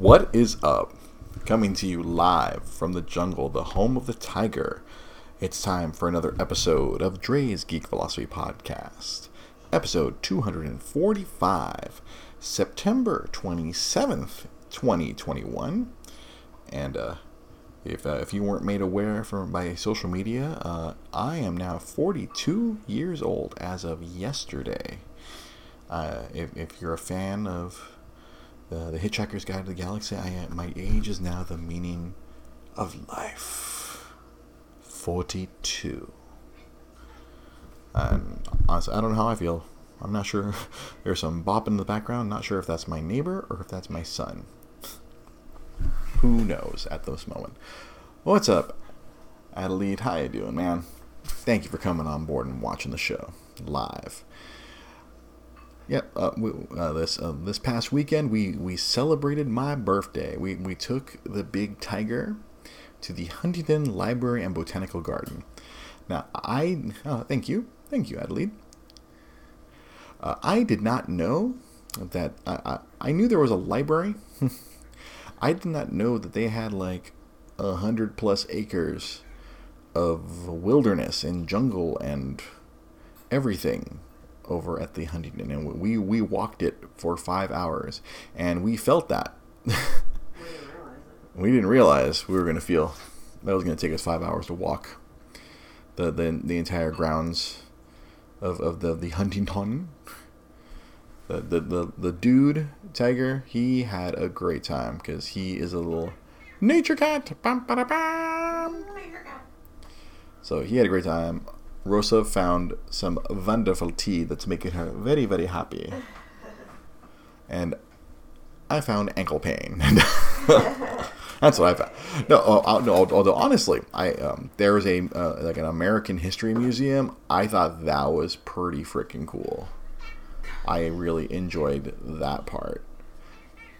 What is up? Coming to you live from the jungle, the home of the tiger. It's time for another episode of Dre's Geek Philosophy Podcast. Episode 245, September 27th, 2021. And uh, if, uh, if you weren't made aware from by social media, uh, I am now 42 years old as of yesterday. Uh, if, if you're a fan of the, the Hitchhiker's Guide to the Galaxy, I am, my age is now the meaning of life. 42. And honestly, I don't know how I feel. I'm not sure. There's some bop in the background. Not sure if that's my neighbor or if that's my son. Who knows at this moment? What's up, Adelaide? How you doing, man? Thank you for coming on board and watching the show live. Yep. Uh, we, uh, this uh, this past weekend, we we celebrated my birthday. We we took the big tiger to the Huntington Library and Botanical Garden. Now, I oh, thank you, thank you, Adelaide. Uh, I did not know that I, I, I knew there was a library. I did not know that they had like a hundred plus acres of wilderness and jungle and everything over at the Huntington, and we we walked it for five hours, and we felt that. we didn't realize we were going to feel that was going to take us five hours to walk the the, the entire grounds of, of the the Huntington. The, the, the, the dude tiger he had a great time because he is a little nature cat bum, ba, da, bum. so he had a great time Rosa found some wonderful tea that's making her very, very happy. And I found ankle pain. that's what I found. No, uh, no although honestly, I um, there was a uh, like an American History Museum. I thought that was pretty freaking cool. I really enjoyed that part.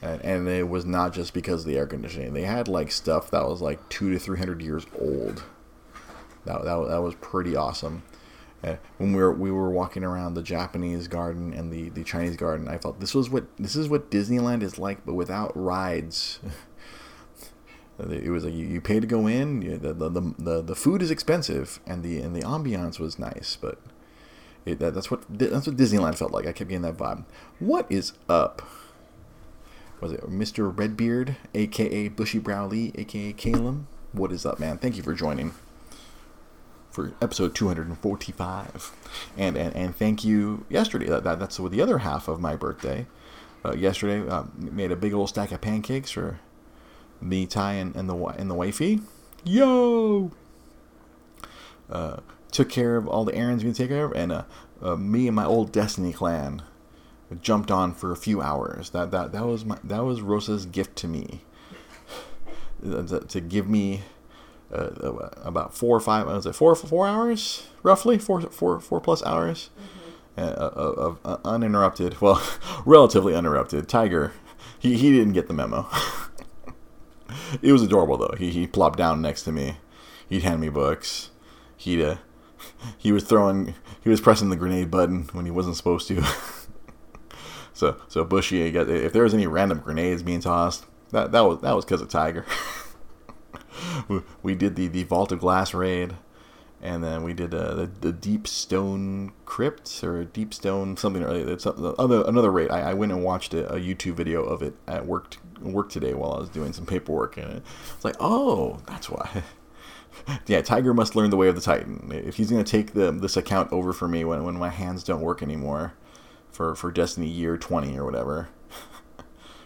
And, and it was not just because of the air conditioning. They had like stuff that was like two to three hundred years old that, that, that was pretty awesome. Uh, when we were we were walking around the Japanese garden and the, the Chinese garden, I felt this was what this is what Disneyland is like, but without rides. it was like you, you pay to go in. You, the, the, the the food is expensive, and the and the ambiance was nice, but it, that, that's what that's what Disneyland felt like. I kept getting that vibe. What is up? Was it Mr. Redbeard, aka Bushy Brow Lee, aka Calum? What is up, man? Thank you for joining for episode 245 and and, and thank you yesterday. That, that that's the other half of my birthday. Uh, yesterday uh, made a big old stack of pancakes for me ty and, and the and the wifey. Yo! Uh, took care of all the errands we take care of and uh, uh, me and my old destiny clan jumped on for a few hours. That that that was my that was rosa's gift to me. To, to give me uh, about four or five. Was it four four hours roughly? Four four four plus hours mm-hmm. uh, of, uh, uninterrupted. Well, relatively uninterrupted. Tiger, he he didn't get the memo. it was adorable though. He he plopped down next to me. He'd hand me books. He'd uh, he was throwing he was pressing the grenade button when he wasn't supposed to. so so Bushy, if there was any random grenades being tossed, that that was that was because of Tiger. We did the the Vault of Glass raid, and then we did uh, the the Deep Stone Crypt or Deep Stone something. It's other another raid. I, I went and watched a, a, YouTube video of it at work work today while I was doing some paperwork, and it's like, oh, that's why. yeah, Tiger must learn the way of the Titan. If he's gonna take the this account over for me when when my hands don't work anymore, for for Destiny year twenty or whatever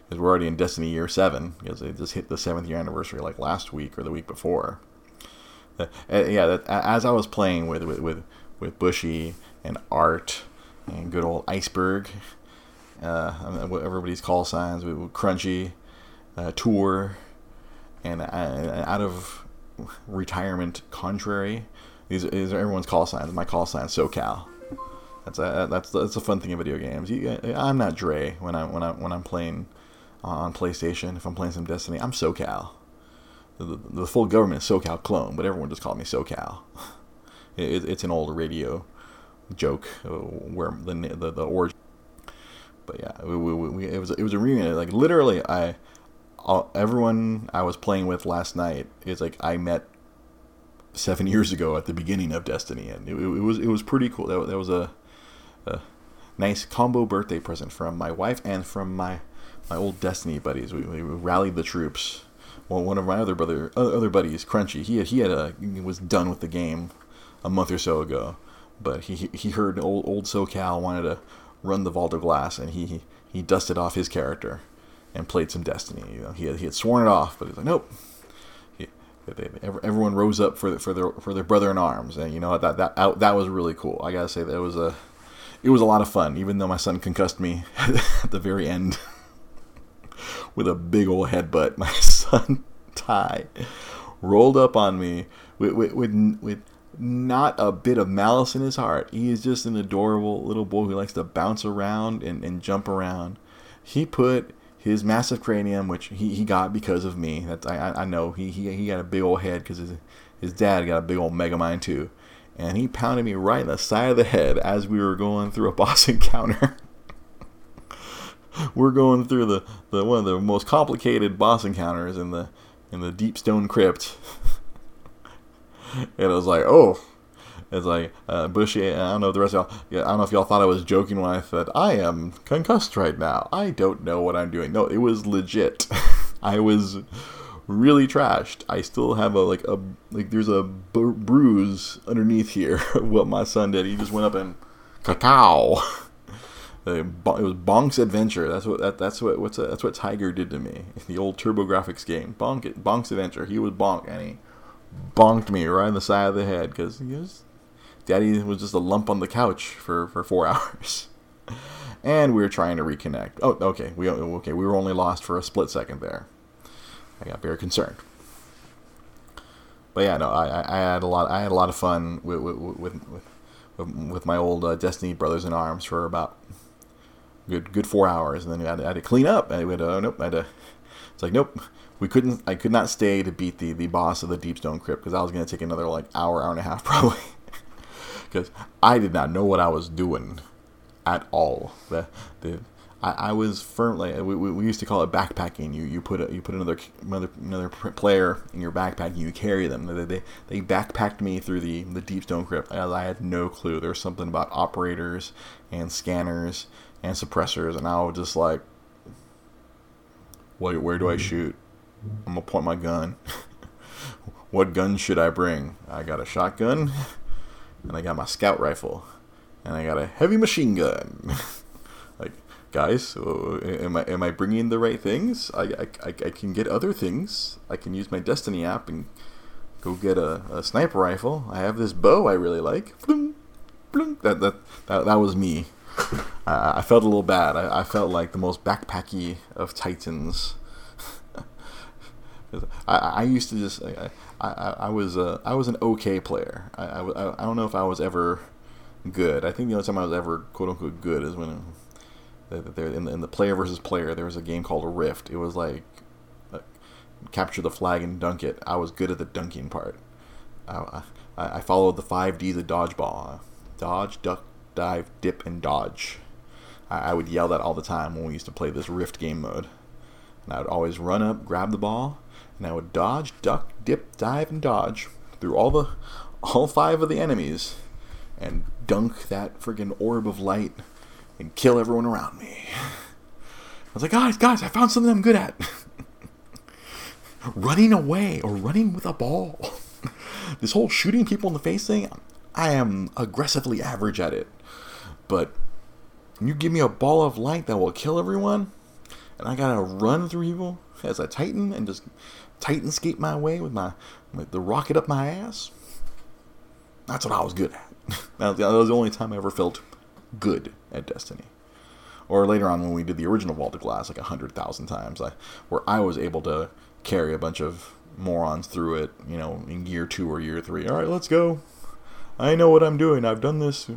because we're already in Destiny Year Seven because they just hit the seventh year anniversary like last week or the week before. Uh, yeah, that, as I was playing with with with, with Bushy and Art and good old Iceberg, uh, everybody's call signs with, Crunchy, uh, Tour, and uh, out of retirement, Contrary. These, these are everyone's call signs. My call sign SoCal. That's a that's that's a fun thing in video games. You, I'm not Dre when I'm when I when I'm playing on PlayStation, if I'm playing some Destiny, I'm SoCal. The, the full government is SoCal clone, but everyone just called me SoCal. It, it's an old radio joke uh, where the the, the origin. But yeah, we, we, we, it was it was a reunion. Like literally, I all, everyone I was playing with last night is like I met seven years ago at the beginning of Destiny, and it, it was it was pretty cool. That, that was a, a nice combo birthday present from my wife and from my my old Destiny buddies. We, we rallied the troops. Well, one of my other brother other buddies, Crunchy, he he had a he was done with the game a month or so ago, but he he heard old old SoCal wanted to run the Vault of Glass, and he he dusted off his character and played some Destiny. You know, he had, he had sworn it off, but he's like, nope. He, they, everyone rose up for the, for their for their brother in arms, and you know that that that was really cool. I gotta say that was a it was a lot of fun, even though my son concussed me at the very end with a big old headbutt. My son Ty rolled up on me with with, with, with not a bit of malice in his heart. He is just an adorable little boy who likes to bounce around and, and jump around. He put his massive cranium, which he, he got because of me. That's I, I know he, he he got a big old head because his his dad got a big old Megamind too, and he pounded me right in the side of the head as we were going through a boss encounter. we're going through the, the one of the most complicated boss encounters in the in the deep stone crypt. and it was like, oh, it's like uh, Bushy. I don't know if the rest of y'all. Yeah, I don't know if y'all thought I was joking when I said I am concussed right now. I don't know what I'm doing. No, it was legit. I was really trashed. I still have a like a like there's a b- bruise underneath here. what my son did, he just went up and cacao. It was Bonk's Adventure. That's what that, that's what what's a, that's what Tiger did to me. In the old TurboGrafx game, Bonk Bonk's Adventure. He was Bonk, and he bonked me right in the side of the head because he was Daddy was just a lump on the couch for, for four hours. and we were trying to reconnect. Oh, okay. We okay. We were only lost for a split second there. I got very concerned. But yeah, no, I, I had a lot. I had a lot of fun with with with, with, with my old uh, Destiny brothers in arms for about good good four hours, and then I had, I had to clean up. I went, oh nope, I had to. It's like nope, we couldn't. I could not stay to beat the the boss of the Deepstone Crypt because I was going to take another like hour, hour and a half probably because I did not know what I was doing at all. The, the I, I was firmly we, we used to call it backpacking. You you put a, you put another another another player in your backpack and you carry them. They, they, they backpacked me through the the deep stone crypt. I, I had no clue. There's something about operators and scanners and suppressors, and I was just like, where where do I mm-hmm. shoot? I'm gonna point my gun. what gun should I bring? I got a shotgun and I got my scout rifle, and I got a heavy machine gun. like, guys, uh, am I am I bringing the right things? I, I, I, I, can get other things. I can use my Destiny app and go get a, a sniper rifle. I have this bow I really like. That, that, that, that was me. I, I felt a little bad. I, I felt like the most backpacky of titans. I, I used to just I, I, I was a, I was an okay player. I, I, I don't know if I was ever good. I think the only time I was ever quote unquote good is when there in, in the player versus player there was a game called Rift. It was like uh, capture the flag and dunk it. I was good at the dunking part. I, I, I followed the five Ds of dodgeball: dodge, duck, dive, dip, and dodge. I, would yell that all the time when we used to play this Rift game mode. And I would always run up, grab the ball, and I would dodge, duck, dip, dive, and dodge through all the all five of the enemies and dunk that friggin' orb of light and kill everyone around me. I was like, guys, guys, I found something I'm good at. running away or running with a ball. this whole shooting people in the face thing, I am aggressively average at it. But you give me a ball of light that will kill everyone, and I gotta run through people as a titan and just titan skate my way with my with the rocket up my ass. That's what I was good at. that was the only time I ever felt good at Destiny. Or later on when we did the original Vault of Glass like a hundred thousand times, I, where I was able to carry a bunch of morons through it, you know, in year two or year three. All right, let's go. I know what I'm doing. I've done this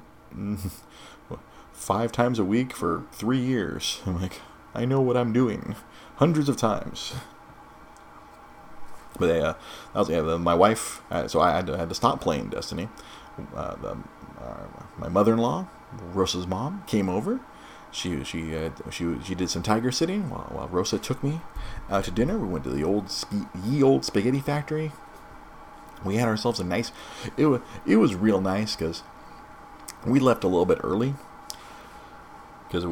five times a week for three years. I'm like, I know what I'm doing, hundreds of times. But yeah, that was yeah. The, my wife, uh, so I had to, had to stop playing Destiny. Uh, the, uh, my mother-in-law, Rosa's mom, came over. she she uh, she she did some tiger sitting while, while Rosa took me out to dinner. We went to the old ye old spaghetti factory. We had ourselves a nice. It was it was real nice because we left a little bit early because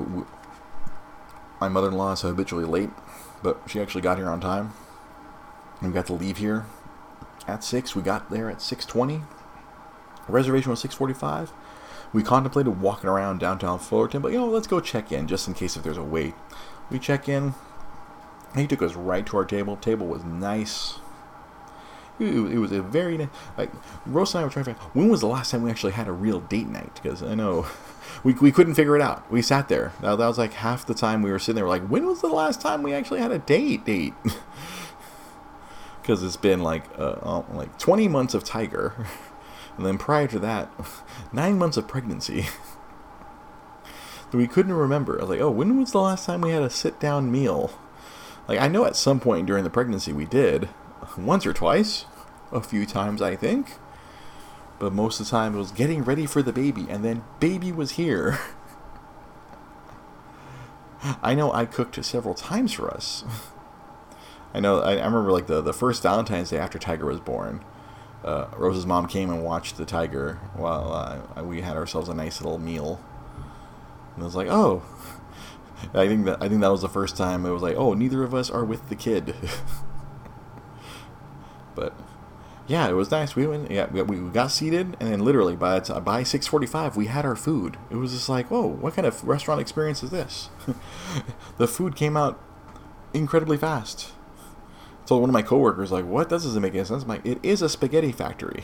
my mother-in-law is habitually late, but she actually got here on time. We got to leave here at six. We got there at six twenty. Reservation was six forty-five. We contemplated walking around downtown Fullerton, but you know, let's go check in just in case if there's a wait. We check in. He took us right to our table. Table was nice. It, it was a very like Rose and I were trying to figure out when was the last time we actually had a real date night because I know we, we couldn't figure it out. We sat there. That, that was like half the time we were sitting there. We're like, when was the last time we actually had a date date? Because it's been like uh, like 20 months of Tiger. And then prior to that, nine months of pregnancy. That we couldn't remember. I was like, oh, when was the last time we had a sit down meal? Like, I know at some point during the pregnancy we did. Once or twice. A few times, I think. But most of the time it was getting ready for the baby, and then baby was here. I know I cooked several times for us. I know, I, I remember like the, the first Valentine's Day after Tiger was born uh, Rose's mom came and watched the tiger while uh, we had ourselves a nice little meal. And I was like, oh, I think that I think that was the first time it was like, oh, neither of us are with the kid. But yeah, it was nice. We went, yeah, we, got seated, and then literally by by six forty five, we had our food. It was just like, whoa, what kind of restaurant experience is this? the food came out incredibly fast told one of my coworkers, like, what? That doesn't make any sense. I'm like, it is a spaghetti factory.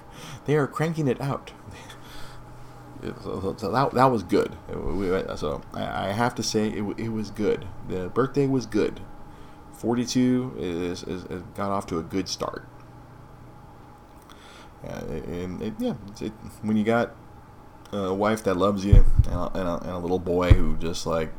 they are cranking it out. so, so that, that was good. So I, I have to say, it, it was good. The birthday was good. 42 is, is, is got off to a good start. Uh, and it, yeah, it, when you got a wife that loves you and a, and a, and a little boy who just like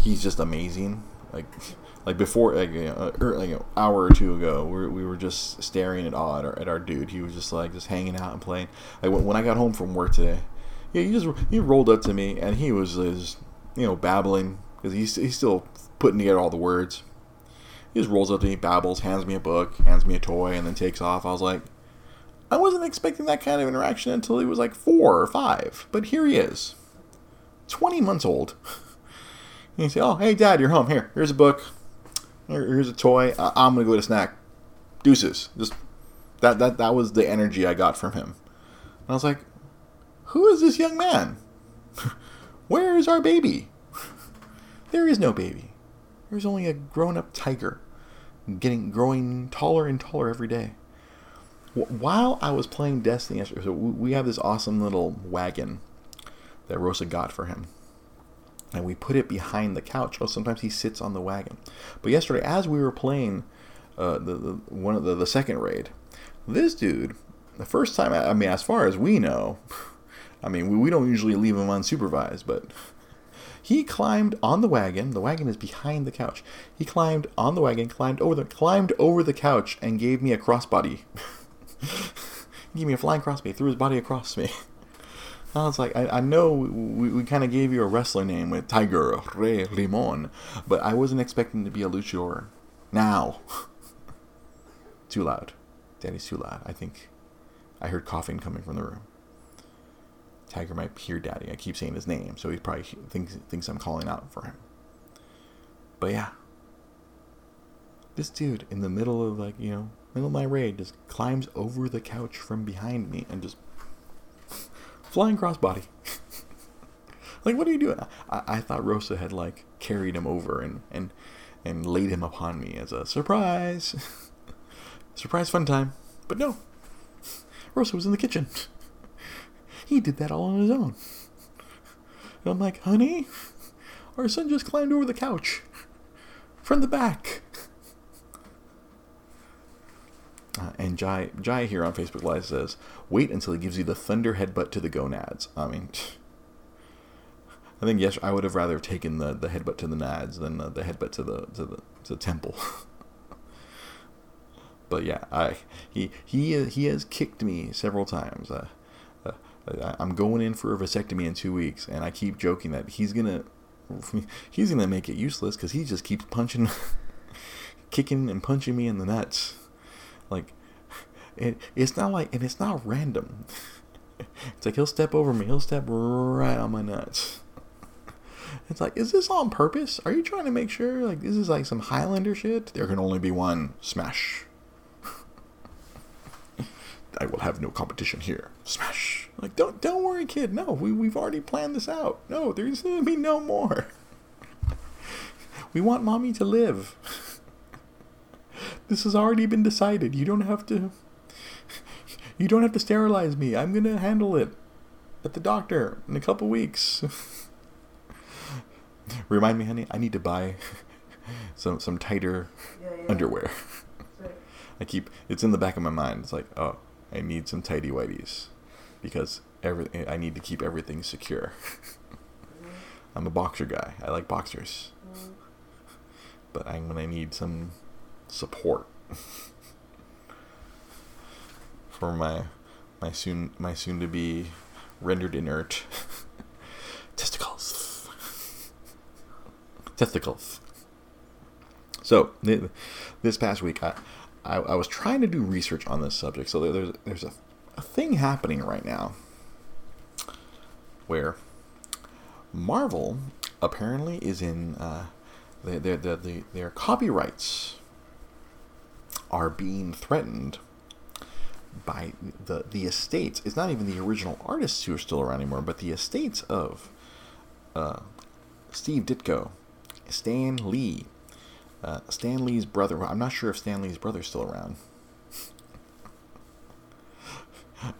he's just amazing. Like like before like, you know, er, like an hour or two ago we we were just staring at awe at our, at our dude he was just like just hanging out and playing like when, when i got home from work today yeah he just he rolled up to me and he was just you know babbling because he's, he's still putting together all the words he just rolls up to me babbles hands me a book hands me a toy and then takes off i was like i wasn't expecting that kind of interaction until he was like four or five but here he is 20 months old and you say oh hey dad you're home here here's a book here's a toy. I- am gonna go get a snack. Deuces. Just that that that was the energy I got from him. And I was like, who is this young man? Where is our baby? there is no baby. There's only a grown-up tiger, getting growing taller and taller every day. While I was playing Destiny yesterday, so we have this awesome little wagon that Rosa got for him and we put it behind the couch. Oh, sometimes he sits on the wagon. But yesterday, as we were playing uh, the, the one of the, the second raid, this dude, the first time, I mean, as far as we know, I mean, we, we don't usually leave him unsupervised, but he climbed on the wagon. The wagon is behind the couch. He climbed on the wagon, climbed over the climbed over the couch, and gave me a crossbody. he gave me a flying crossbody. Threw his body across me. I was like, I, I know we, we kind of gave you a wrestler name with Tiger Rey Limon, but I wasn't expecting to be a luchador. Now, too loud. Daddy's too loud. I think I heard coughing coming from the room. Tiger might hear Daddy. I keep saying his name, so he probably thinks thinks I'm calling out for him. But yeah, this dude in the middle of like you know middle of my raid just climbs over the couch from behind me and just flying crossbody. like, what are you doing? I, I thought Rosa had like carried him over and and and laid him upon me as a surprise, surprise fun time. But no, Rosa was in the kitchen. He did that all on his own. And I'm like, honey, our son just climbed over the couch from the back. Uh, and Jai, Jai here on Facebook Live says, wait until he gives you the thunder headbutt to the gonads. I mean, I think yes, I would have rather taken the, the headbutt to the nads than the, the headbutt to the to the, to the temple. but yeah, I he he he has kicked me several times. Uh, uh, I'm going in for a vasectomy in two weeks, and I keep joking that he's gonna he's gonna make it useless because he just keeps punching, kicking and punching me in the nuts. Like it, it's not like, and it's not random. It's like he'll step over me, he'll step right on my nuts. It's like, is this on purpose? Are you trying to make sure like this is like some Highlander shit? There can only be one smash. I will have no competition here. Smash. Like, don't don't worry, kid. No, we we've already planned this out. No, there's gonna be no more. We want mommy to live. This has already been decided. You don't have to. You don't have to sterilize me. I'm gonna handle it at the doctor in a couple weeks. Remind me, honey. I need to buy some some tighter Yeah, yeah. underwear. I keep it's in the back of my mind. It's like, oh, I need some tidy whities because every I need to keep everything secure. I'm a boxer guy. I like boxers, but I'm gonna need some support for my my soon my soon to be rendered inert testicles. testicles. So th- this past week, I, I I was trying to do research on this subject. So there's there's a, a thing happening right now where Marvel apparently is in uh, their, their, their, their, copyrights are being threatened by the the estates. It's not even the original artists who are still around anymore, but the estates of uh, Steve Ditko, Stan Lee, uh, Stan Lee's brother. well, I'm not sure if Stan Lee's brother's still around.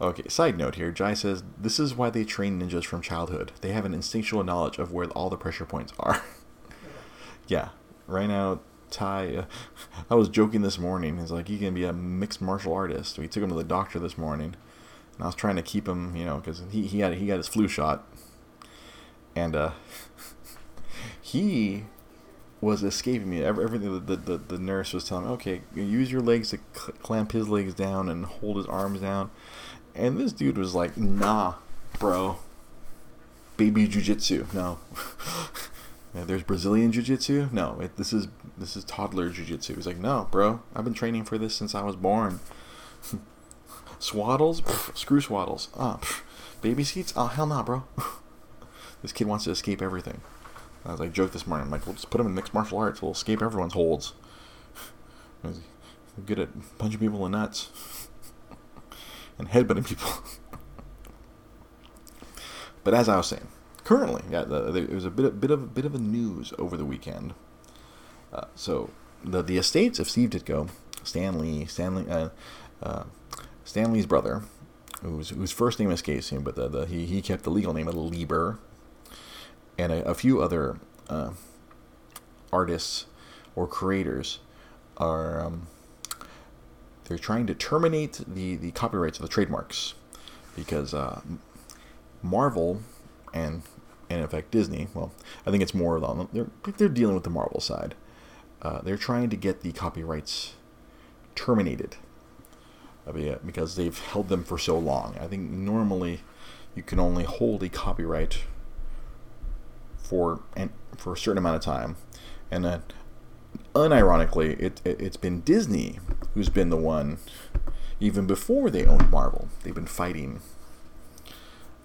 Okay, side note here. Jai says this is why they train ninjas from childhood. They have an instinctual knowledge of where all the pressure points are. yeah, right now, Ty. Uh, I was joking this morning. He's like, "You can be a mixed martial artist." We took him to the doctor this morning, and I was trying to keep him, you know, because he he got he got his flu shot, and uh, he was escaping me. Every- Everything the, the, the nurse was telling me, okay, use your legs to cl- clamp his legs down and hold his arms down. And this dude was like, nah, bro. Baby jujitsu. No. There's Brazilian jiu-jitsu? No, it, this is this is toddler jiu-jitsu. He's like, no, bro. I've been training for this since I was born. Swaddles? Pff, screw swaddles. Ah, pff. baby seats? Oh, hell nah, bro. this kid wants to escape everything. I was like, joke this morning. I'm like, we'll just put him in mixed martial arts. We'll escape everyone's holds. Good at punching people in the nuts and headbutting people. but as I was saying, currently, yeah, the, there was a bit, of, bit of, bit of a news over the weekend. Uh, so the the estates of Steve Ditko, Stan Lee, Stanley, uh, uh, Stan Lee's brother, whose whose first name escapes me, but the, the he he kept the legal name of Lieber, and a, a few other uh, artists or creators are um, they're trying to terminate the the copyrights of the trademarks because uh, Marvel and and in fact Disney. Well, I think it's more on they're they're dealing with the Marvel side. Uh, they're trying to get the copyrights terminated mean, uh, because they've held them for so long. I think normally you can only hold a copyright for for a certain amount of time, and then unironically, it, it it's been Disney who's been the one even before they owned Marvel. They've been fighting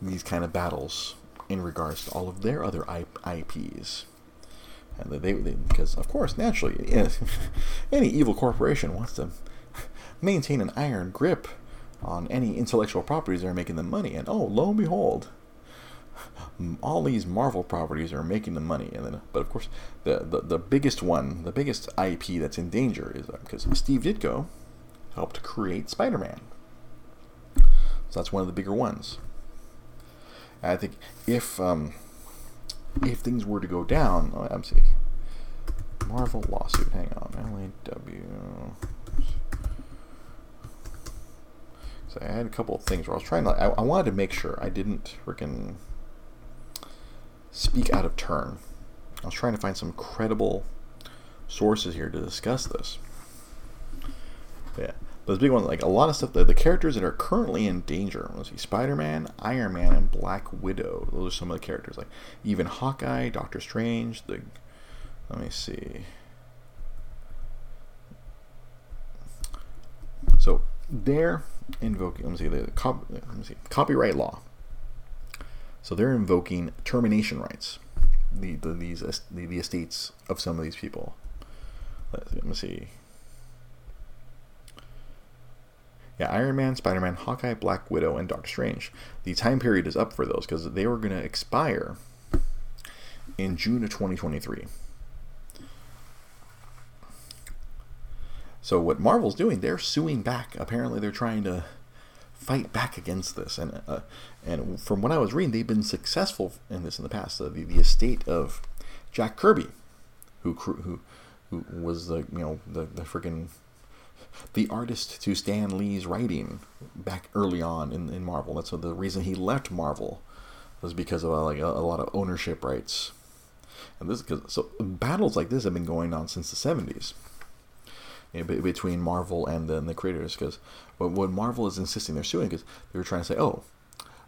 these kind of battles in regards to all of their other IPs. And they, they because of course naturally any evil corporation wants to maintain an iron grip on any intellectual properties that are making them money. And oh, lo and behold, all these Marvel properties are making the money. And then, but of course, the the, the biggest one, the biggest IP that's in danger is because Steve Ditko helped create Spider-Man. So that's one of the bigger ones. And I think if um, if things were to go down, oh, I'm see. Marvel lawsuit. Hang on, LAW. So I had a couple of things where I was trying to. I, I wanted to make sure I didn't freaking speak out of turn. I was trying to find some credible sources here to discuss this. Yeah, But the big one, like a lot of stuff, the, the characters that are currently in danger. Let's see, Spider-Man, Iron Man, and Black Widow. Those are some of the characters. Like even Hawkeye, Doctor Strange. The let me see. So they're invoking. Let me see the let me see copyright law. So they're invoking termination rights. The, the these the, the estates of some of these people. Let me see. Yeah, Iron Man, Spider Man, Hawkeye, Black Widow, and Doctor Strange. The time period is up for those because they were going to expire in June of 2023. So what Marvel's doing, they're suing back. Apparently, they're trying to fight back against this, and uh, and from what I was reading, they've been successful in this in the past. The the estate of Jack Kirby, who who who was the you know the the freaking the artist to Stan Lee's writing back early on in, in Marvel. That's the reason he left Marvel was because of uh, like a, a, lot of ownership rights. And this cause, so battles like this have been going on since the seventies you know, between Marvel and the, the creators. Because what, what Marvel is insisting they're suing because they were trying to say, oh,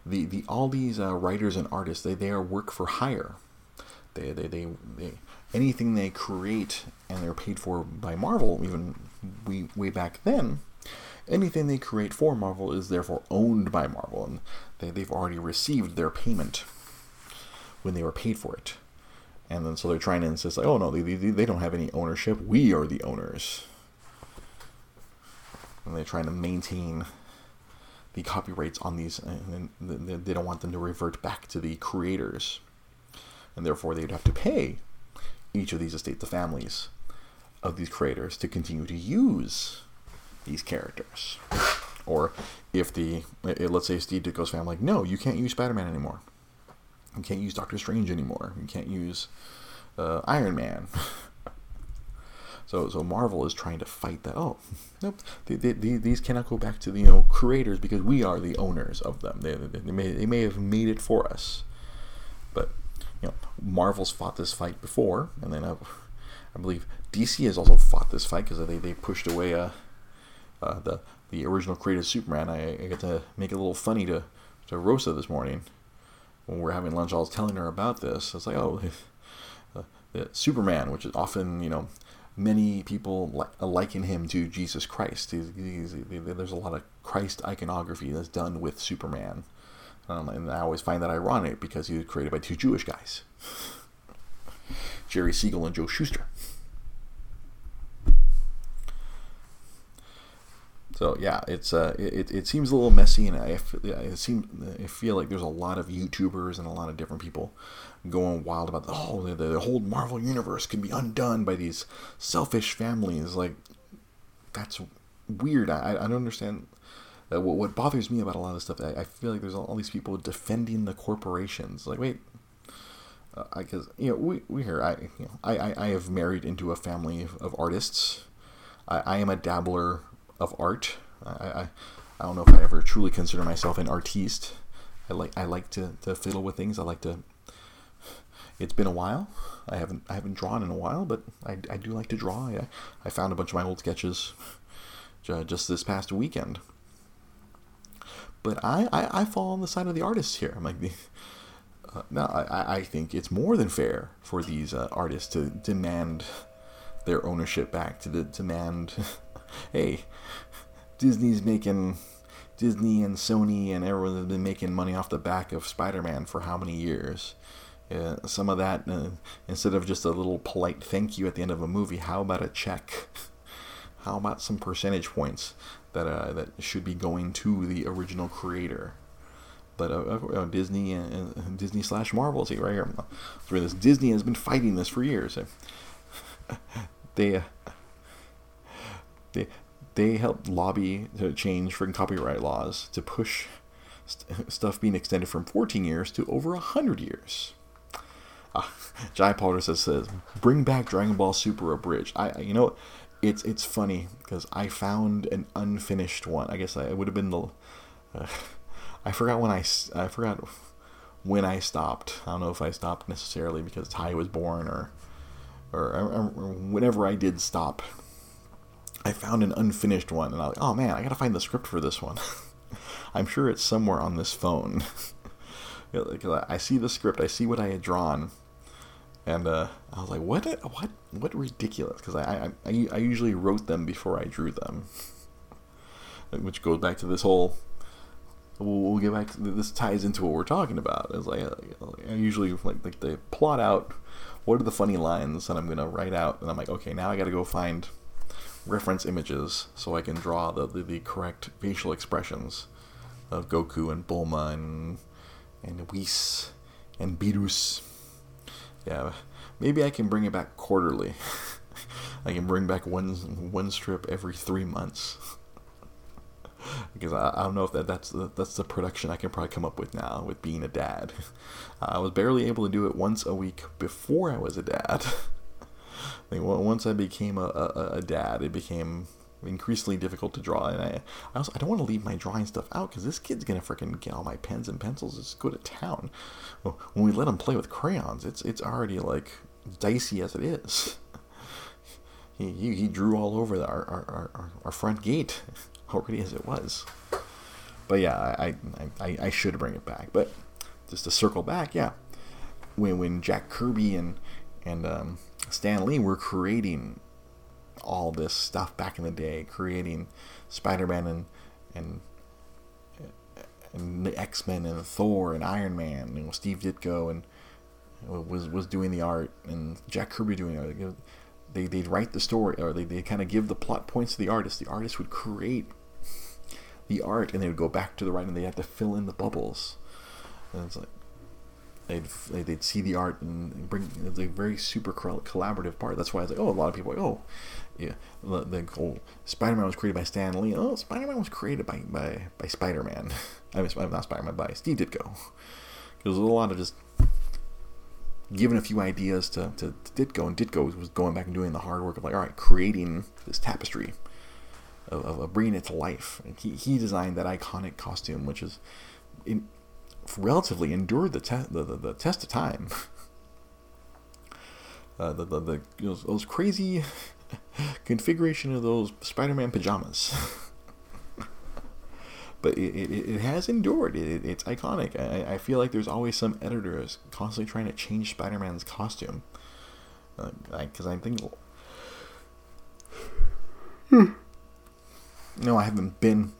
the, the all these uh, writers and artists they, they are work for hire. They, they, they, they anything they create and they're paid for by Marvel, even we, way back then, anything they create for Marvel is therefore owned by Marvel, and they, they've already received their payment when they were paid for it. And then so they're trying to insist, like, oh no, they, they, they don't have any ownership. We are the owners. And they're trying to maintain the copyrights on these, and they don't want them to revert back to the creators. And therefore, they'd have to pay each of these estates, the families of these creators, to continue to use these characters. Or if the, let's say Steve Ditko's family, like, no, you can't use Spider Man anymore. You can't use Doctor Strange anymore. You can't use uh, Iron Man. So, so Marvel is trying to fight that. Oh, nope. They, they, they, these cannot go back to the you know creators because we are the owners of them. They, they, may, they may have made it for us, but you know, Marvel's fought this fight before, and then I, I believe DC has also fought this fight because they, they pushed away uh, uh, the the original created Superman. I, I got to make it a little funny to to Rosa this morning when we are having lunch. I was telling her about this. It's like, oh, Superman, which is often you know many people li- liken him to Jesus Christ. He's, he's, there's a lot of Christ iconography that's done with Superman. Um, and I always find that ironic because he was created by two Jewish guys Jerry Siegel and Joe Shuster. So yeah, it's uh, it, it seems a little messy, and I it seem I feel like there's a lot of YouTubers and a lot of different people going wild about the oh the, the whole Marvel universe can be undone by these selfish families. Like that's weird. I I don't understand uh, what, what bothers me about a lot of stuff, I, I feel like there's all, these people defending the corporations. Like, wait, because uh, you know we we here I you know I, I, I have married into a family of, of artists. I, I am a dabbler of art. I, I I don't know if I ever truly consider myself an artiste. I like I like to, to fiddle with things. I like to. It's been a while. I haven't I haven't drawn in a while, but I, I do like to draw. I, I found a bunch of my old sketches just this past weekend but I, I, I fall on the side of the artists here. I'm like, uh, no, I, I think it's more than fair for these uh, artists to demand their ownership back, to demand, hey, Disney's making, Disney and Sony and everyone has been making money off the back of Spider-Man for how many years? Uh, some of that, uh, instead of just a little polite thank you at the end of a movie, how about a check? How about some percentage points? that uh, that should be going to the original creator. But uh, uh, Disney and uh, Disney slash Marvel, see right here. This Disney has been fighting this for years. they uh, they they helped lobby to change for copyright laws to push st- stuff being extended from 14 years to over 100 years. Uh, Jai Potter says, says, bring back Dragon Ball Super Abridged. I, you know, it's it's funny because I found an unfinished one. I guess I, it would have been the. Uh, I forgot when I I forgot when I stopped. I don't know if I stopped necessarily because Ty was born or or, or whenever I did stop. I found an unfinished one, and I was like, oh man, I gotta find the script for this one. I'm sure it's somewhere on this phone. I see the script, I see what I had drawn, and uh, I was like, what, what, what ridiculous? Because I, I, I usually wrote them before I drew them, which goes back to this whole. We'll, get back. This ties into what we're talking about. It's like I usually like like they plot out what are the funny lines that I'm gonna write out, and I'm like, okay, now I got to go find reference images so I can draw the, the, the correct facial expressions of Goku and Bulma and and Whis and Beerus. Yeah, maybe I can bring it back quarterly. I can bring back one one strip every three months. because I, I, don't know if that that's the, that's the production I can probably come up with now with being a dad. I was barely able to do it once a week before I was a dad. I think once I became a, a, a dad, it became increasingly difficult to draw. And I, I also I don't want to leave my drawing stuff out because this kid's gonna freaking get all my pens and pencils. Just go to town. When we let him play with crayons, it's it's already like dicey as it is. He, he, he drew all over the, our, our, our, our front gate already as it was. But yeah, I, I, I, should bring it back. But just to circle back, yeah, when when Jack Kirby and and um, Stan Lee were creating all this stuff back in the day, creating Spider-Man and and and the X-Men and Thor and Iron Man, know, Steve Ditko and was was doing the art and Jack Kirby doing it. They they'd write the story or they they kind of give the plot points to the artist. The artist would create the art and they would go back to the writing. And They had to fill in the bubbles. And it's like they'd they'd see the art and bring it's a very super collaborative part. That's why I was like, oh, a lot of people like, oh, yeah, the, the oh, Spider-Man was created by Stan Lee. Oh, Spider-Man was created by by, by Spider-Man. I mean, not Spider-Man, by Steve Ditko. There's a lot of just giving a few ideas to, to, to Ditko, and Ditko was going back and doing the hard work of like, all right, creating this tapestry of, of bringing it to life. And he, he designed that iconic costume, which is in, relatively endured the, te- the, the, the test of time. Uh, the, the, the those, those crazy configuration of those Spider-Man pajamas. but it, it, it, has endured. It, it's iconic. I, I feel like there's always some editors constantly trying to change Spider-Man's costume. Because uh, I, I think. No, I haven't been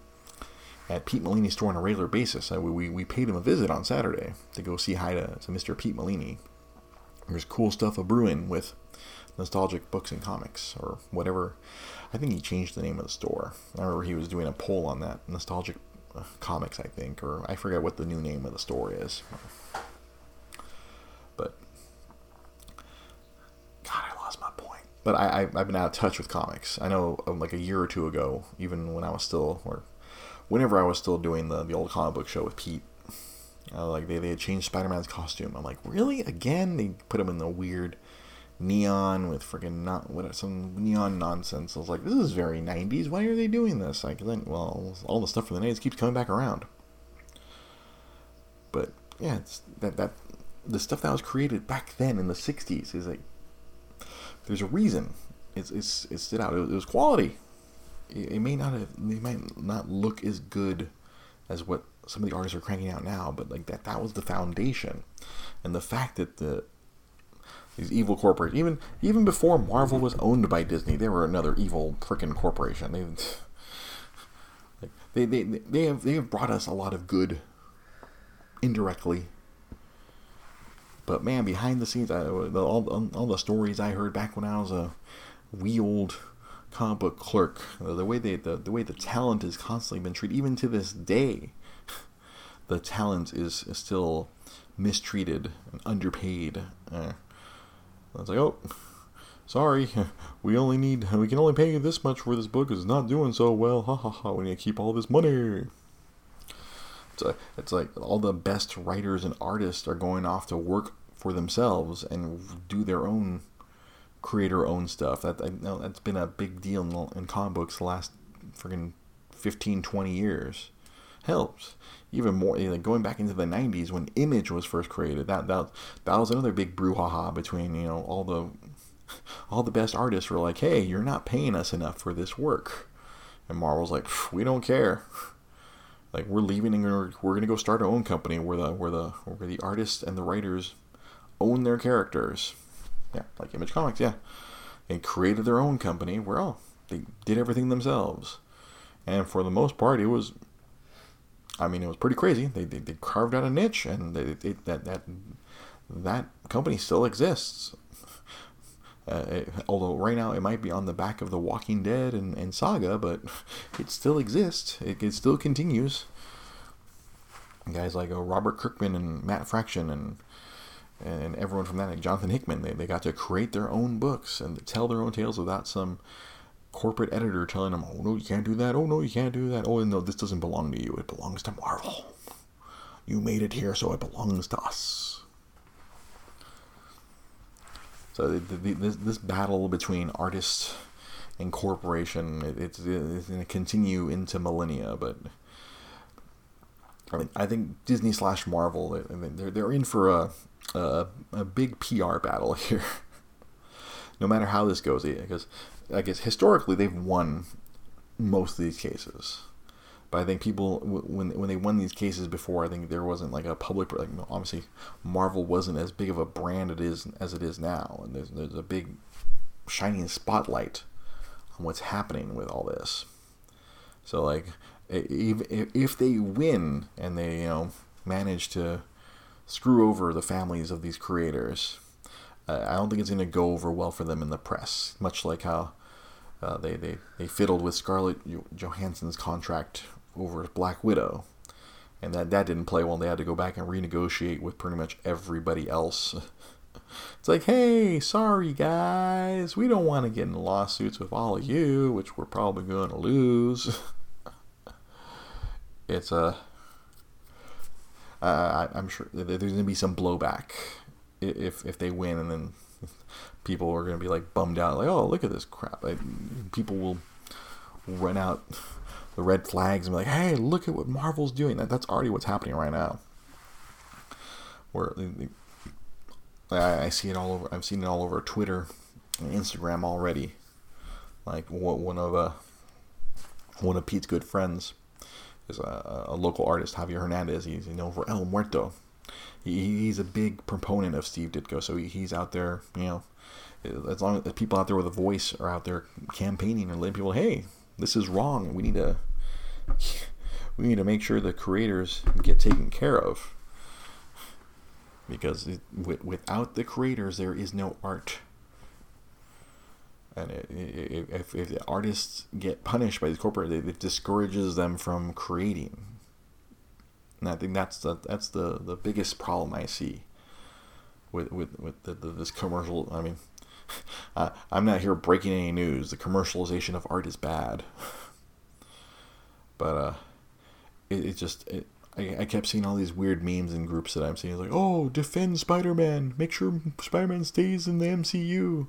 at Pete Molini's store on a regular basis. We, we, we paid him a visit on Saturday to go see hi to, to Mr. Pete Molini. There's cool stuff a brewing with nostalgic books and comics or whatever. I think he changed the name of the store. I remember he was doing a poll on that nostalgic uh, comics, I think, or I forget what the new name of the store is. But God, I lost my point. But I, I have been out of touch with comics. I know um, like a year or two ago, even when I was still or whenever I was still doing the, the old comic book show with Pete, uh, like they, they had changed Spider Man's costume. I'm like, really? Again? They put him in the weird neon with freaking not what some neon nonsense. I was like, this is very 90s. Why are they doing this? Like, then, well, all the stuff from the 90s keeps coming back around. But yeah, it's that that the stuff that was created back then in the 60s is like there's a reason. It's it's it stood out. It, it was quality it may not have, they might not look as good as what some of the artists are cranking out now, but like that, that was the foundation, and the fact that the these evil corporations, even even before Marvel was owned by Disney, they were another evil freaking corporation. They, they, they, they have they have brought us a lot of good indirectly. But man, behind the scenes, I, all, all the stories I heard back when I was a wee old comic book clerk. The way they the, the way the talent is constantly been treated, even to this day, the talent is, is still mistreated and underpaid. Uh, it's like, oh, sorry, we only need we can only pay you this much for this book is not doing so well. Ha ha ha! We need to keep all this money. It's, a, it's like all the best writers and artists are going off to work for themselves and do their own creator owned stuff. That I know that's been a big deal in, in comic books the last freaking 15, 20 years. Helps even more. Like going back into the '90s when Image was first created. That that that was another big brouhaha between you know all the all the best artists were like, "Hey, you're not paying us enough for this work," and Marvel's like, "We don't care." Like we're leaving and we're, we're gonna go start our own company where the where the where the artists and the writers own their characters. Yeah, like Image Comics, yeah. They created their own company where oh, they did everything themselves. And for the most part it was I mean it was pretty crazy. They they, they carved out a niche and they, they, that that that company still exists. Uh, it, although right now it might be on the back of The Walking Dead and, and Saga, but it still exists. It, it still continues. guys like uh, Robert Kirkman and Matt Fraction and and everyone from that, like Jonathan Hickman, they, they got to create their own books and tell their own tales without some corporate editor telling them, oh no, you can't do that. Oh no, you can't do that. Oh no, this doesn't belong to you. It belongs to Marvel. You made it here, so it belongs to us. So the, the, this, this battle between artists and corporation, it, it's, it's going to continue into millennia. But I mean, I think Disney slash Marvel, they're they're in for a a, big PR battle here. no matter how this goes, because I guess historically they've won most of these cases. But I think people when when they won these cases before, I think there wasn't like a public like obviously Marvel wasn't as big of a brand it is as it is now, and there's there's a big shining spotlight on what's happening with all this. So like if if they win and they you know manage to screw over the families of these creators, uh, I don't think it's going to go over well for them in the press. Much like how uh, they, they, they fiddled with Scarlett Johansson's contract over Black Widow, and that that didn't play well. They had to go back and renegotiate with pretty much everybody else. it's like, hey, sorry guys, we don't want to get in lawsuits with all of you, which we're probably going to lose. it's a. Uh, I, I'm sure there's going to be some blowback if if they win, and then people are going to be like bummed out, like, oh, look at this crap. Like, people will run out the red flags and be like, hey, look at what Marvel's doing. That, that's already what's happening right now. Where I, I see it all over. I've seen it all over Twitter and Instagram already. Like one of uh, one of Pete's good friends is a, a local artist, Javier Hernandez. He's known for El Muerto. He, he's a big proponent of Steve Ditko, so he, he's out there, you know, as long as people out there with a voice are out there campaigning and letting people, hey, this is wrong. We need to we need to make sure the creators get taken care of because it, without the creators there is no art and it, it, if, if the artists get punished by these corporate it discourages them from creating and i think that's the that's the the biggest problem i see with with, with the, the, this commercial i mean I, i'm not here breaking any news the commercialization of art is bad but uh, it, it just it, I, kept seeing all these weird memes and groups that I'm seeing. It's like, oh, defend Spider-Man. Make sure Spider-Man stays in the MCU.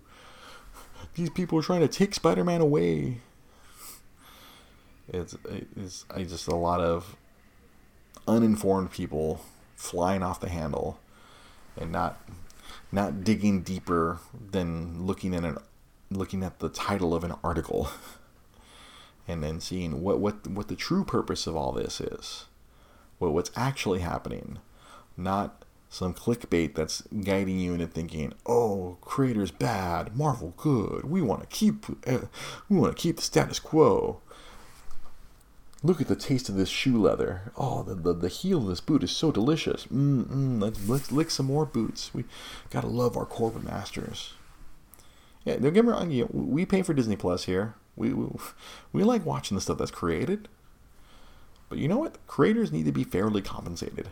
These people are trying to take Spider-Man away. It's it's I just a lot of uninformed people flying off the handle and not not digging deeper than looking at an looking at the title of an article. and then seeing what, what, what the true purpose of all this is, what, what's actually happening, not some clickbait that's guiding you into thinking, "Oh, creators bad, Marvel good. We want to keep uh, we want to keep the status quo." Look at the taste of this shoe leather. Oh, the, the, the heel of this boot is so delicious. Mm-mm, let's, let's lick some more boots. We gotta love our corporate masters. Yeah, don't get me wrong. You know, we pay for Disney Plus here. We, we, we like watching the stuff that's created. But you know what? Creators need to be fairly compensated.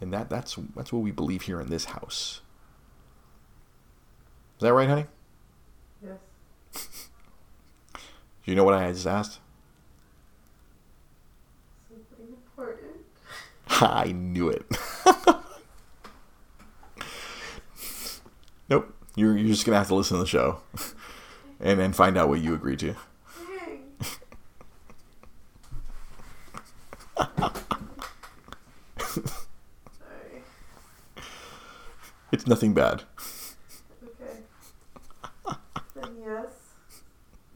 And that, that's, that's what we believe here in this house. Is that right, honey? Yes. Do you know what I just asked? Something important. I knew it. nope. You're, you're just going to have to listen to the show and then find out what you agree to. it's nothing bad. Okay. Then yes.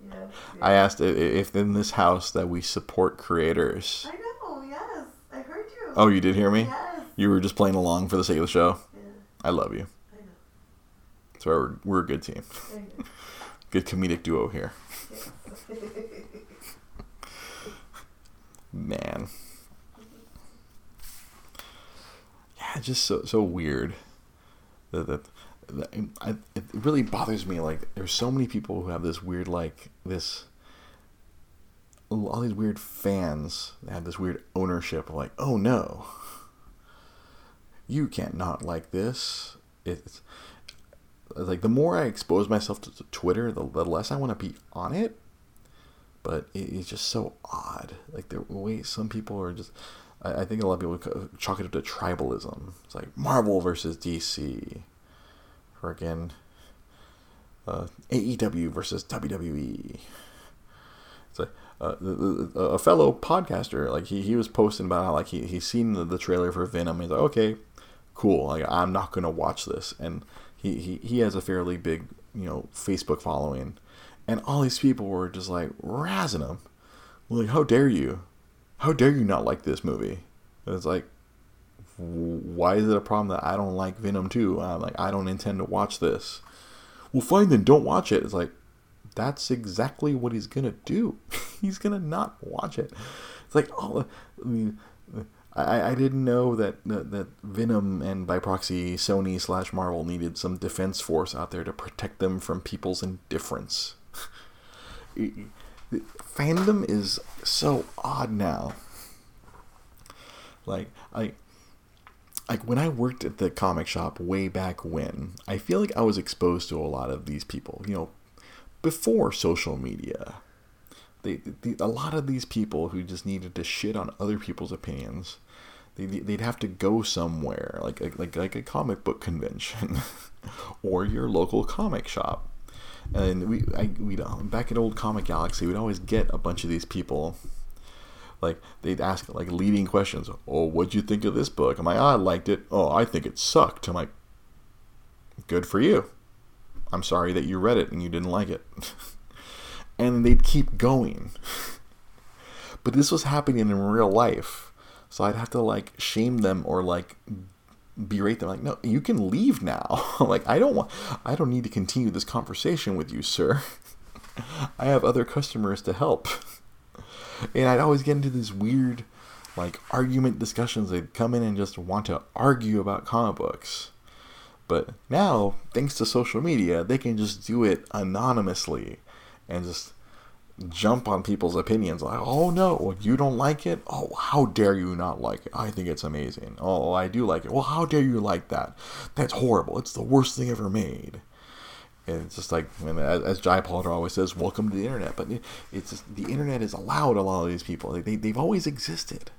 Yeah. I asked if in this house that we support creators. I know, yes. I heard you. Oh, you did hear me? Yes. You were just playing along for the sake of the show. Yeah, I love you. I know. So we're, we're a good team. Good comedic duo here. Yes. Man. Yeah, just so so weird. That, that, that I, it really bothers me. Like, there's so many people who have this weird, like this. All these weird fans have this weird ownership. Of like, oh no, you can't not like this. It's like the more I expose myself to, to Twitter, the, the less I want to be on it but it, it's just so odd. Like the way some people are just, I, I think a lot of people chalk it up to tribalism. It's like Marvel versus DC, freaking uh, AEW versus WWE. It's like uh, a fellow podcaster, like he, he was posting about how like he he's seen the, the trailer for Venom. He's like, okay, cool. Like I'm not gonna watch this, and he, he he has a fairly big you know Facebook following, and all these people were just like razzing him, like how dare you, how dare you not like this movie? And it's like, why is it a problem that I don't like Venom too? I'm like I don't intend to watch this. Well, fine then, don't watch it. It's like that's exactly what he's gonna do. he's gonna not watch it. It's like all. I mean, I, I didn't know that, that that Venom and by proxy Sony slash Marvel needed some defense force out there to protect them from people's indifference. Fandom is so odd now. Like I like when I worked at the comic shop way back when, I feel like I was exposed to a lot of these people. You know, before social media, they, they, a lot of these people who just needed to shit on other people's opinions, they, they'd have to go somewhere like like like a comic book convention, or your local comic shop. And we I we um, back at old Comic Galaxy, we'd always get a bunch of these people. Like they'd ask like leading questions. Oh, what'd you think of this book? I'm like, oh, I liked it. Oh, I think it sucked. I'm like, good for you. I'm sorry that you read it and you didn't like it. and they'd keep going. But this was happening in real life. So I'd have to like shame them or like berate them like no you can leave now. Like i don't want i don't need to continue this conversation with you sir. I have other customers to help. And i'd always get into these weird like argument discussions. They'd come in and just want to argue about comic books. But now thanks to social media they can just do it anonymously and just jump on people's opinions. Like oh no you don't like it? Oh how dare you not like it? I think it's amazing. Oh, oh i do like it. Well how dare you like that? That's horrible. It's the worst thing ever made. And it's just like when, as, as jai Polder always says welcome to the internet. But it's just the internet has allowed a lot of these people. They, they've always existed.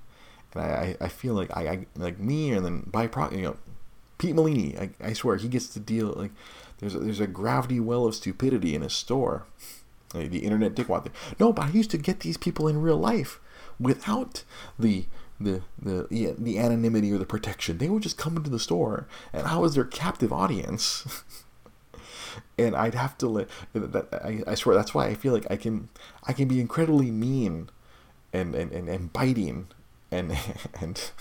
And I, I feel like I, I like me and then by pro you know Pete Molini I, I swear he gets to deal like there's a, there's a gravity well of stupidity in his store the internet dickwad. thing. No, but I used to get these people in real life without the the the the anonymity or the protection. They would just come into the store, and I was their captive audience. and I'd have to let that. I, I swear that's why I feel like I can I can be incredibly mean, and and, and, and biting, and and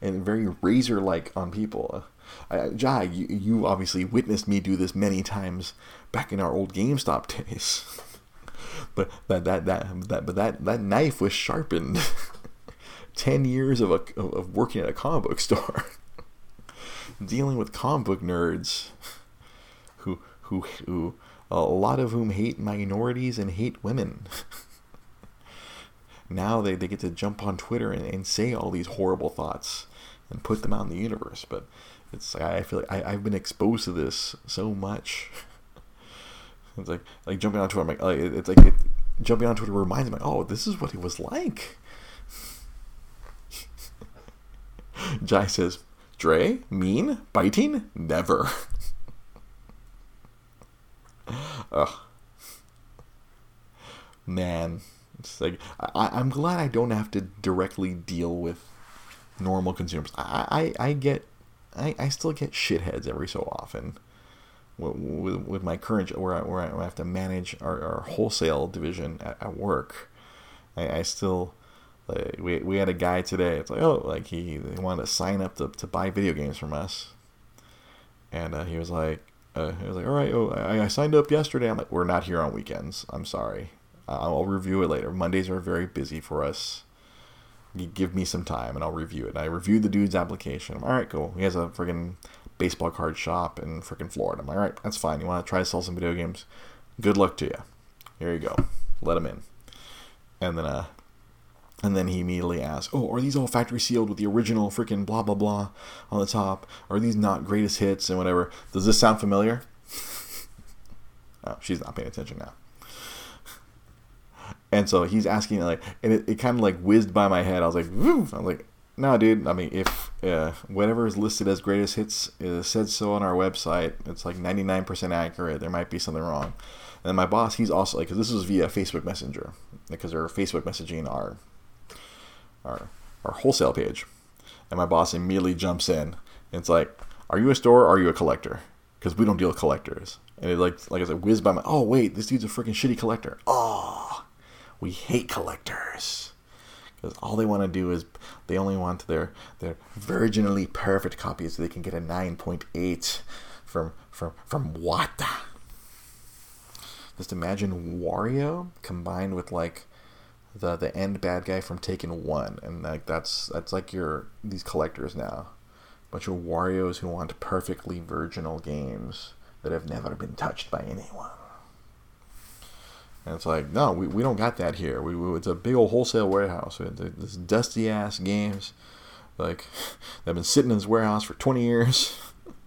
and very razor like on people. I, Jai, you, you obviously witnessed me do this many times back in our old GameStop days. but that that that that but that that knife was sharpened. Ten years of a of working at a comic book store, dealing with comic book nerds, who who who a lot of whom hate minorities and hate women. now they, they get to jump on Twitter and, and say all these horrible thoughts and put them out in the universe. But it's I feel like I, I've been exposed to this so much. It's like like jumping on Twitter. I'm like, oh, it's like it, jumping on Twitter reminds me, oh, this is what it was like. Jai says, Dre, mean, biting, never. Ugh. Man, it's like I, I'm glad I don't have to directly deal with normal consumers. I, I, I get, I, I still get shitheads every so often with, with my current where I, where I have to manage our, our wholesale division at, at work, I, I still like we, we had a guy today. It's like oh like he, he wanted to sign up to, to buy video games from us, and uh, he was like uh, he was like all right oh I, I signed up yesterday. I'm like we're not here on weekends. I'm sorry. I'll review it later. Mondays are very busy for us. Give me some time and I'll review it. And I reviewed the dude's application. All right, cool. He has a freaking baseball card shop in freaking Florida. I'm like, all right, that's fine. You want to try to sell some video games? Good luck to you. Here you go. Let him in. And then, uh, and then he immediately asks, "Oh, are these all factory sealed with the original freaking blah blah blah on the top? Are these not greatest hits and whatever? Does this sound familiar?" oh, she's not paying attention now. And so he's asking like, and it, it kind of like whizzed by my head. I was like! I was like, no, dude. I mean, if uh, whatever is listed as greatest hits is said so on our website, it's like 99% accurate. There might be something wrong. And my boss, he's also like, because this was via Facebook Messenger, because they're Facebook messaging our our our wholesale page, and my boss immediately jumps in. it's like, are you a store or are you a collector? Because we don't deal with collectors. And it like like I said, whizzed by my. Oh wait, this dude's a freaking shitty collector. Oh, we hate collectors because all they want to do is they only want their their virginally perfect copies so they can get a 9.8 from from from Wata. Just imagine Wario combined with like the the end bad guy from Taken One, and like that's that's like your these collectors now, bunch of Wario's who want perfectly virginal games that have never been touched by anyone. And it's like, no, we, we don't got that here. We, we it's a big old wholesale warehouse. This dusty ass games, like, they've been sitting in this warehouse for 20 years.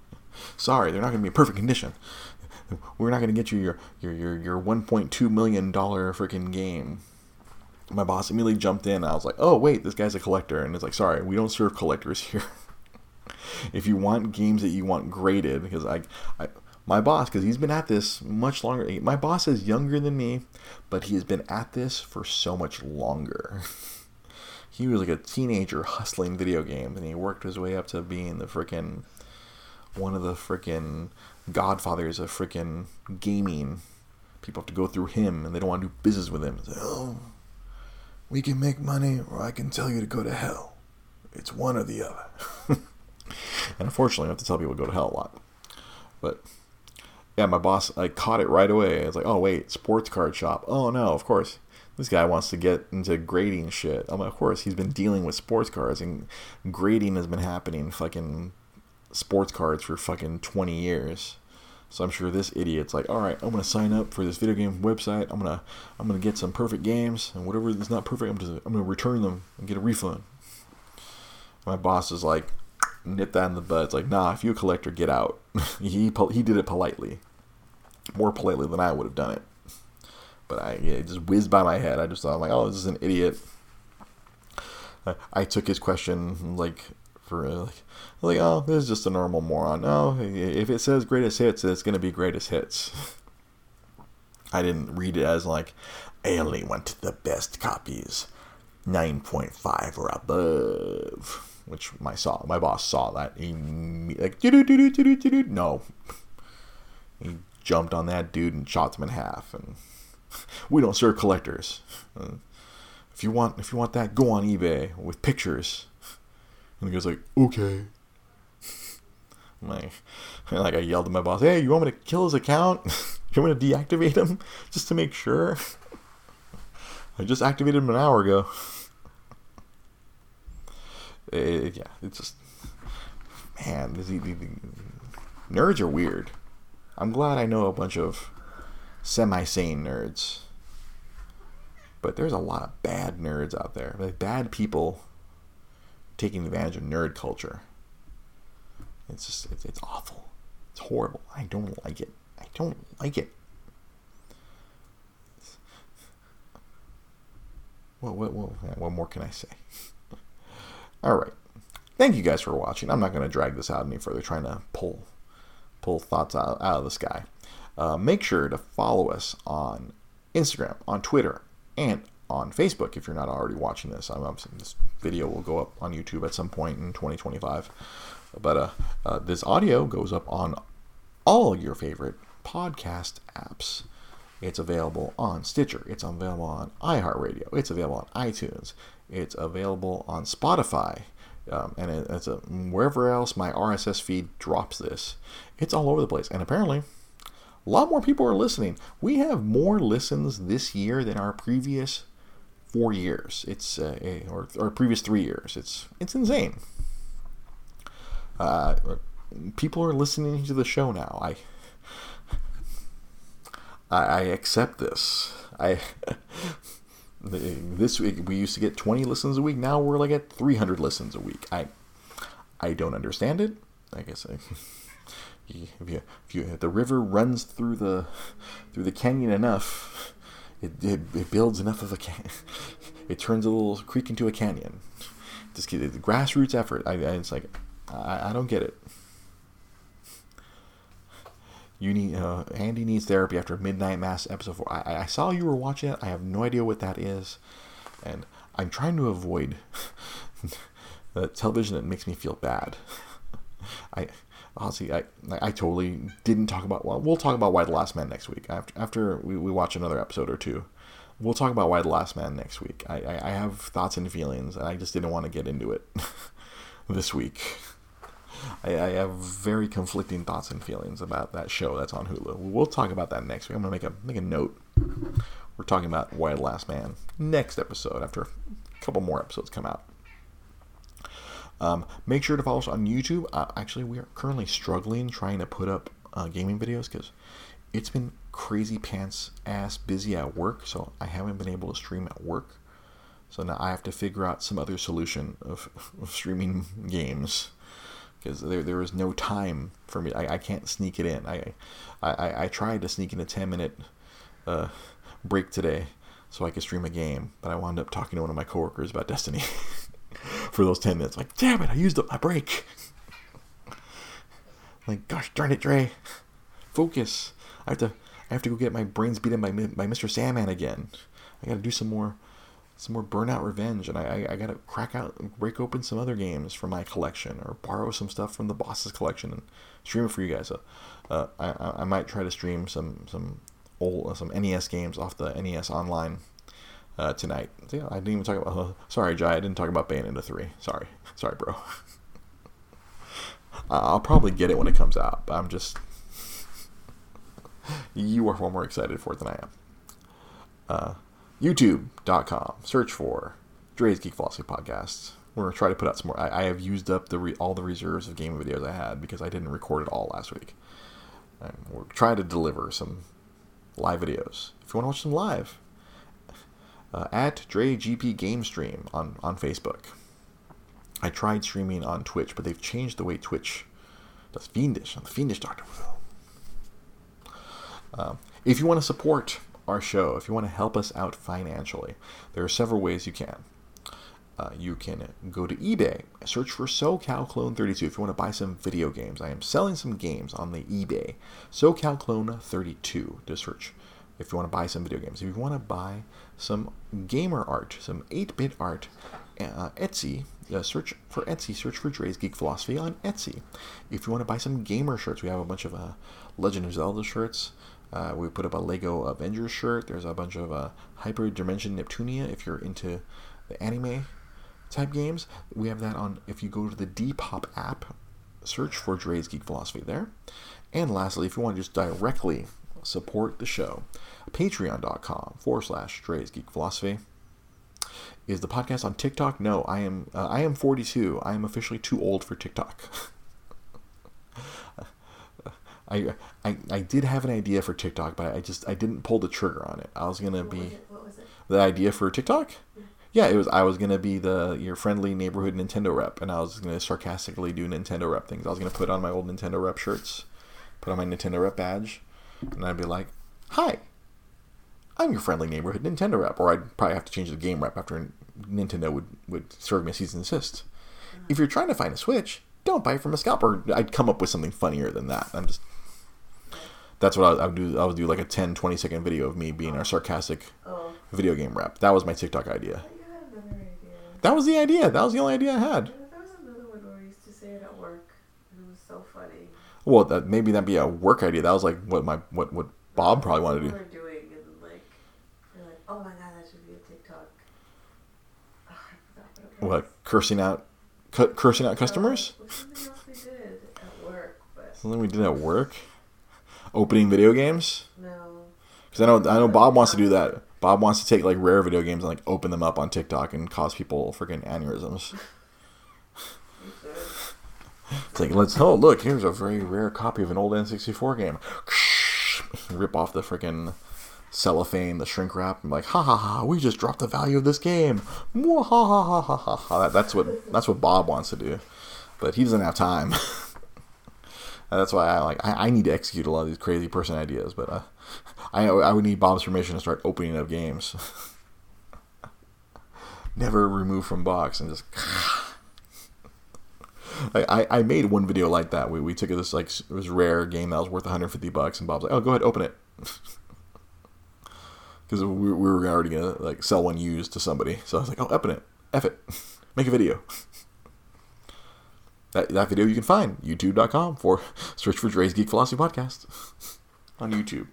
Sorry, they're not going to be in perfect condition. We're not going to get you your, your, your, your $1.2 million freaking game. My boss immediately jumped in. I was like, oh, wait, this guy's a collector. And it's like, sorry, we don't serve collectors here. if you want games that you want graded, because I, I my boss, because he's been at this much longer. Eh, my boss is younger than me, but he has been at this for so much longer. he was like a teenager hustling video games, and he worked his way up to being the freaking one of the freaking godfathers of freaking gaming. People have to go through him, and they don't want to do business with him. Like, oh, we can make money, or I can tell you to go to hell. It's one or the other. and unfortunately, I have to tell people to go to hell a lot. But yeah, my boss like caught it right away. I was like, oh wait, sports card shop. Oh no, of course. This guy wants to get into grading shit. I'm like, of course, he's been dealing with sports cards and grading has been happening fucking sports cards for fucking 20 years. So I'm sure this idiot's like, all right, I'm gonna sign up for this video game website. I'm gonna I'm gonna get some perfect games and whatever is not perfect, I'm just I'm gonna return them and get a refund. My boss is like, nip that in the bud. It's like, nah, if you're a collector, get out. he he did it politely, more politely than I would have done it. But I it just whizzed by my head. I just thought, I'm like, oh, this is an idiot. I, I took his question like for like, like, oh, this is just a normal moron. No, if it says greatest hits, it's gonna be greatest hits. I didn't read it as like, I only want the best copies, nine point five or above which my saw my boss saw that. He like no. He jumped on that dude and shot him in half and we don't serve collectors. Uh, if you want if you want that go on ebay with pictures. And the guy's like okay. Like like i yelled at my boss hey you want me to kill his account? You want me to deactivate him just to make sure? I just activated him an hour ago it, yeah, it's just man, this, nerds are weird. I'm glad I know a bunch of semi-sane nerds, but there's a lot of bad nerds out there. Like bad people taking advantage of nerd culture. It's just it's, it's awful. It's horrible. I don't like it. I don't like it. What what what, what more can I say? All right. Thank you guys for watching. I'm not going to drag this out any further, trying to pull pull thoughts out, out of the sky. Uh, make sure to follow us on Instagram, on Twitter, and on Facebook if you're not already watching this. I'm, I'm this video will go up on YouTube at some point in 2025. But uh, uh, this audio goes up on all your favorite podcast apps. It's available on Stitcher. It's available on iHeartRadio. It's available on iTunes. It's available on Spotify. Um, and it, it's a, wherever else my RSS feed drops this. It's all over the place. And apparently, a lot more people are listening. We have more listens this year than our previous four years. It's uh, or or previous three years. It's it's insane. Uh, people are listening to the show now. I I, I accept this. I this week we used to get 20 listens a week. Now we're like at 300 listens a week. I I don't understand it. I guess I, if you, if you if the river runs through the through the canyon enough, it, it, it builds enough of a. It turns a little creek into a canyon. Just the grassroots effort. I, I it's like I, I don't get it. You need uh, Andy needs therapy after Midnight Mass episode four. I, I saw you were watching it. I have no idea what that is, and I'm trying to avoid the television that makes me feel bad. I honestly, I I totally didn't talk about. Well, we'll talk about Y the Last Man next week after after we, we watch another episode or two. We'll talk about Y the Last Man next week. I, I, I have thoughts and feelings, and I just didn't want to get into it this week. I, I, have very conflicting thoughts and feelings about that show that's on Hulu. We'll talk about that next week. I'm gonna make a make a note. We're talking about Y the Last Man next episode after a couple more episodes come out. Um, make sure to follow us on YouTube. Uh, actually, we are currently struggling trying to put up uh, gaming videos because it's been crazy pants ass busy at work, so I haven't been able to stream at work. So now I have to figure out some other solution of, of streaming games because there, there is no time for me. I, I can't sneak it in. I, I, I tried to sneak in a 10 minute uh, break today so I could stream a game, but I wound up talking to one of my coworkers about Destiny for those 10 minutes. Like, damn it, I used up my break. like, gosh darn it, Dre. Focus. I have to I have to go get my brains beaten by by Mr. Sandman again. I got to do some more some more Burnout Revenge, and I, I, I got to crack out, break open some other games from my collection, or borrow some stuff from the boss's collection and stream it for you guys. So, uh, I, I might try to stream some some old uh, some NES games off the NES Online uh, tonight. So, yeah, I didn't even talk about. Uh, sorry, Jai, I didn't talk about Bayonetta three. Sorry, sorry, bro. I'll probably get it when it comes out, but I'm just. you are far more excited for it than I am. Uh, YouTube.com. Search for Dre's Geek Philosophy Podcasts. We're gonna try to put out some more. I, I have used up the re, all the reserves of gaming videos I had because I didn't record it all last week. And we're trying to deliver some live videos. If you want to watch them live, uh, at Dre GP Game Stream on on Facebook. I tried streaming on Twitch, but they've changed the way Twitch does Fiendish on the Fiendish Doctor. Um, if you want to support our show, if you want to help us out financially, there are several ways you can. Uh, you can go to eBay, search for SoCal Clone 32 if you want to buy some video games. I am selling some games on the eBay. SoCal Clone 32 to search if you want to buy some video games. If you want to buy some gamer art, some 8 bit art, uh, Etsy, uh, search for Etsy, search for Dre's Geek Philosophy on Etsy. If you want to buy some gamer shirts, we have a bunch of uh, Legend of Zelda shirts. Uh, we put up a Lego Avengers shirt. There's a bunch of uh, Hyperdimension Neptunia if you're into the anime type games. We have that on if you go to the Depop app, search for Dre's Geek Philosophy there. And lastly, if you want to just directly support the show, patreon.com forward slash Dre's Geek Philosophy. Is the podcast on TikTok? No, I am. Uh, I am 42. I am officially too old for TikTok. I, I I did have an idea for TikTok, but I just I didn't pull the trigger on it. I was gonna What be was was it? the idea for TikTok. Yeah, it was. I was gonna be the your friendly neighborhood Nintendo rep, and I was gonna sarcastically do Nintendo rep things. I was gonna put on my old Nintendo rep shirts, put on my Nintendo rep badge, and I'd be like, "Hi, I'm your friendly neighborhood Nintendo rep." Or I'd probably have to change the game rep after Nintendo would would serve me a cease and desist. Uh-huh. If you're trying to find a Switch, don't buy it from a scalper. I'd come up with something funnier than that. I'm just. That's what I, I would do. I would do like a 10, 20 second video of me being a sarcastic Oh, video game rep. That was my TikTok idea. You had another idea. That was the idea. That was the only idea I had. Yeah, There was another one where we used to say it at work, and it was so funny. Well, that maybe that'd be a work idea. That was like what my what what Bob probably wanted to do. Are doing and like they're like, oh my god, that should be a TikTok. Oh, what. What cursing out, cu- cursing out customers? Uh, something else we did at work, but Something we did at work. Opening video games. no. Because I know I know Bob wants to do that. Bob wants to take like rare video games and like open them up on TikTok and cause people freaking aneurysms. It's like let's oh look here's a very rare copy of an old N64 game. Rip off the freaking cellophane, the shrink wrap, and like ha ha ha, we just dropped the value of this game. Mwah, ha ha ha ha ha ha. That- That's what that's what Bob wants to do, but he doesn't have time. And that's why I like I, I need to execute a lot of these crazy person ideas, but uh, I I would need Bob's permission to start opening up games. Never remove from box and just. I, I, I made one video like that. We, we took this like it was rare game that was worth 150 bucks, and Bob's like, "Oh, go ahead, open it," because we, we were already gonna like sell one used to somebody. So I was like, "Oh, open it, f it, make a video." That, that video you can find youtube.com for search for Dre's Geek Philosophy Podcast on YouTube.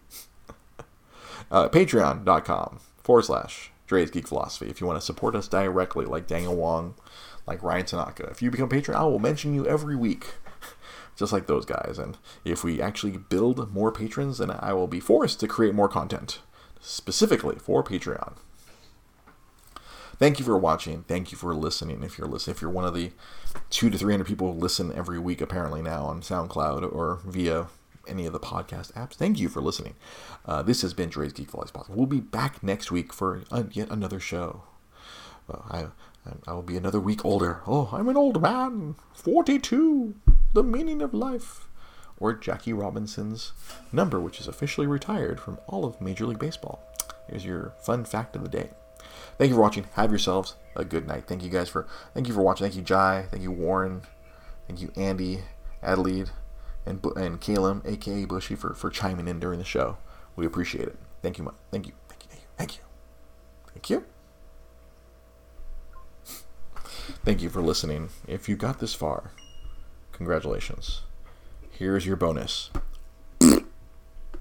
Uh, Patreon.com forward slash Dre's Geek Philosophy if you want to support us directly, like Daniel Wong, like Ryan Tanaka. If you become a patron, I will mention you every week, just like those guys. And if we actually build more patrons, then I will be forced to create more content specifically for Patreon. Thank you for watching. Thank you for listening. If you're listening, if you're one of the two to three hundred people who listen every week, apparently now on SoundCloud or via any of the podcast apps, thank you for listening. Uh, this has been Dre's Geek Flies Podcast. We'll be back next week for yet another show. Uh, I I will be another week older. Oh, I'm an old man, forty-two. The meaning of life. Or Jackie Robinson's number, which is officially retired from all of Major League Baseball. Here's your fun fact of the day. Thank you for watching. Have yourselves a good night. Thank you guys for thank you for watching. Thank you Jai. Thank you Warren. Thank you Andy, Adelaide, and and Caleb, aka Bushy, for for chiming in during the show. We appreciate it. Thank you. Thank you. Thank you. Thank you. Thank you. Thank you for listening. If you got this far, congratulations. Here's your bonus.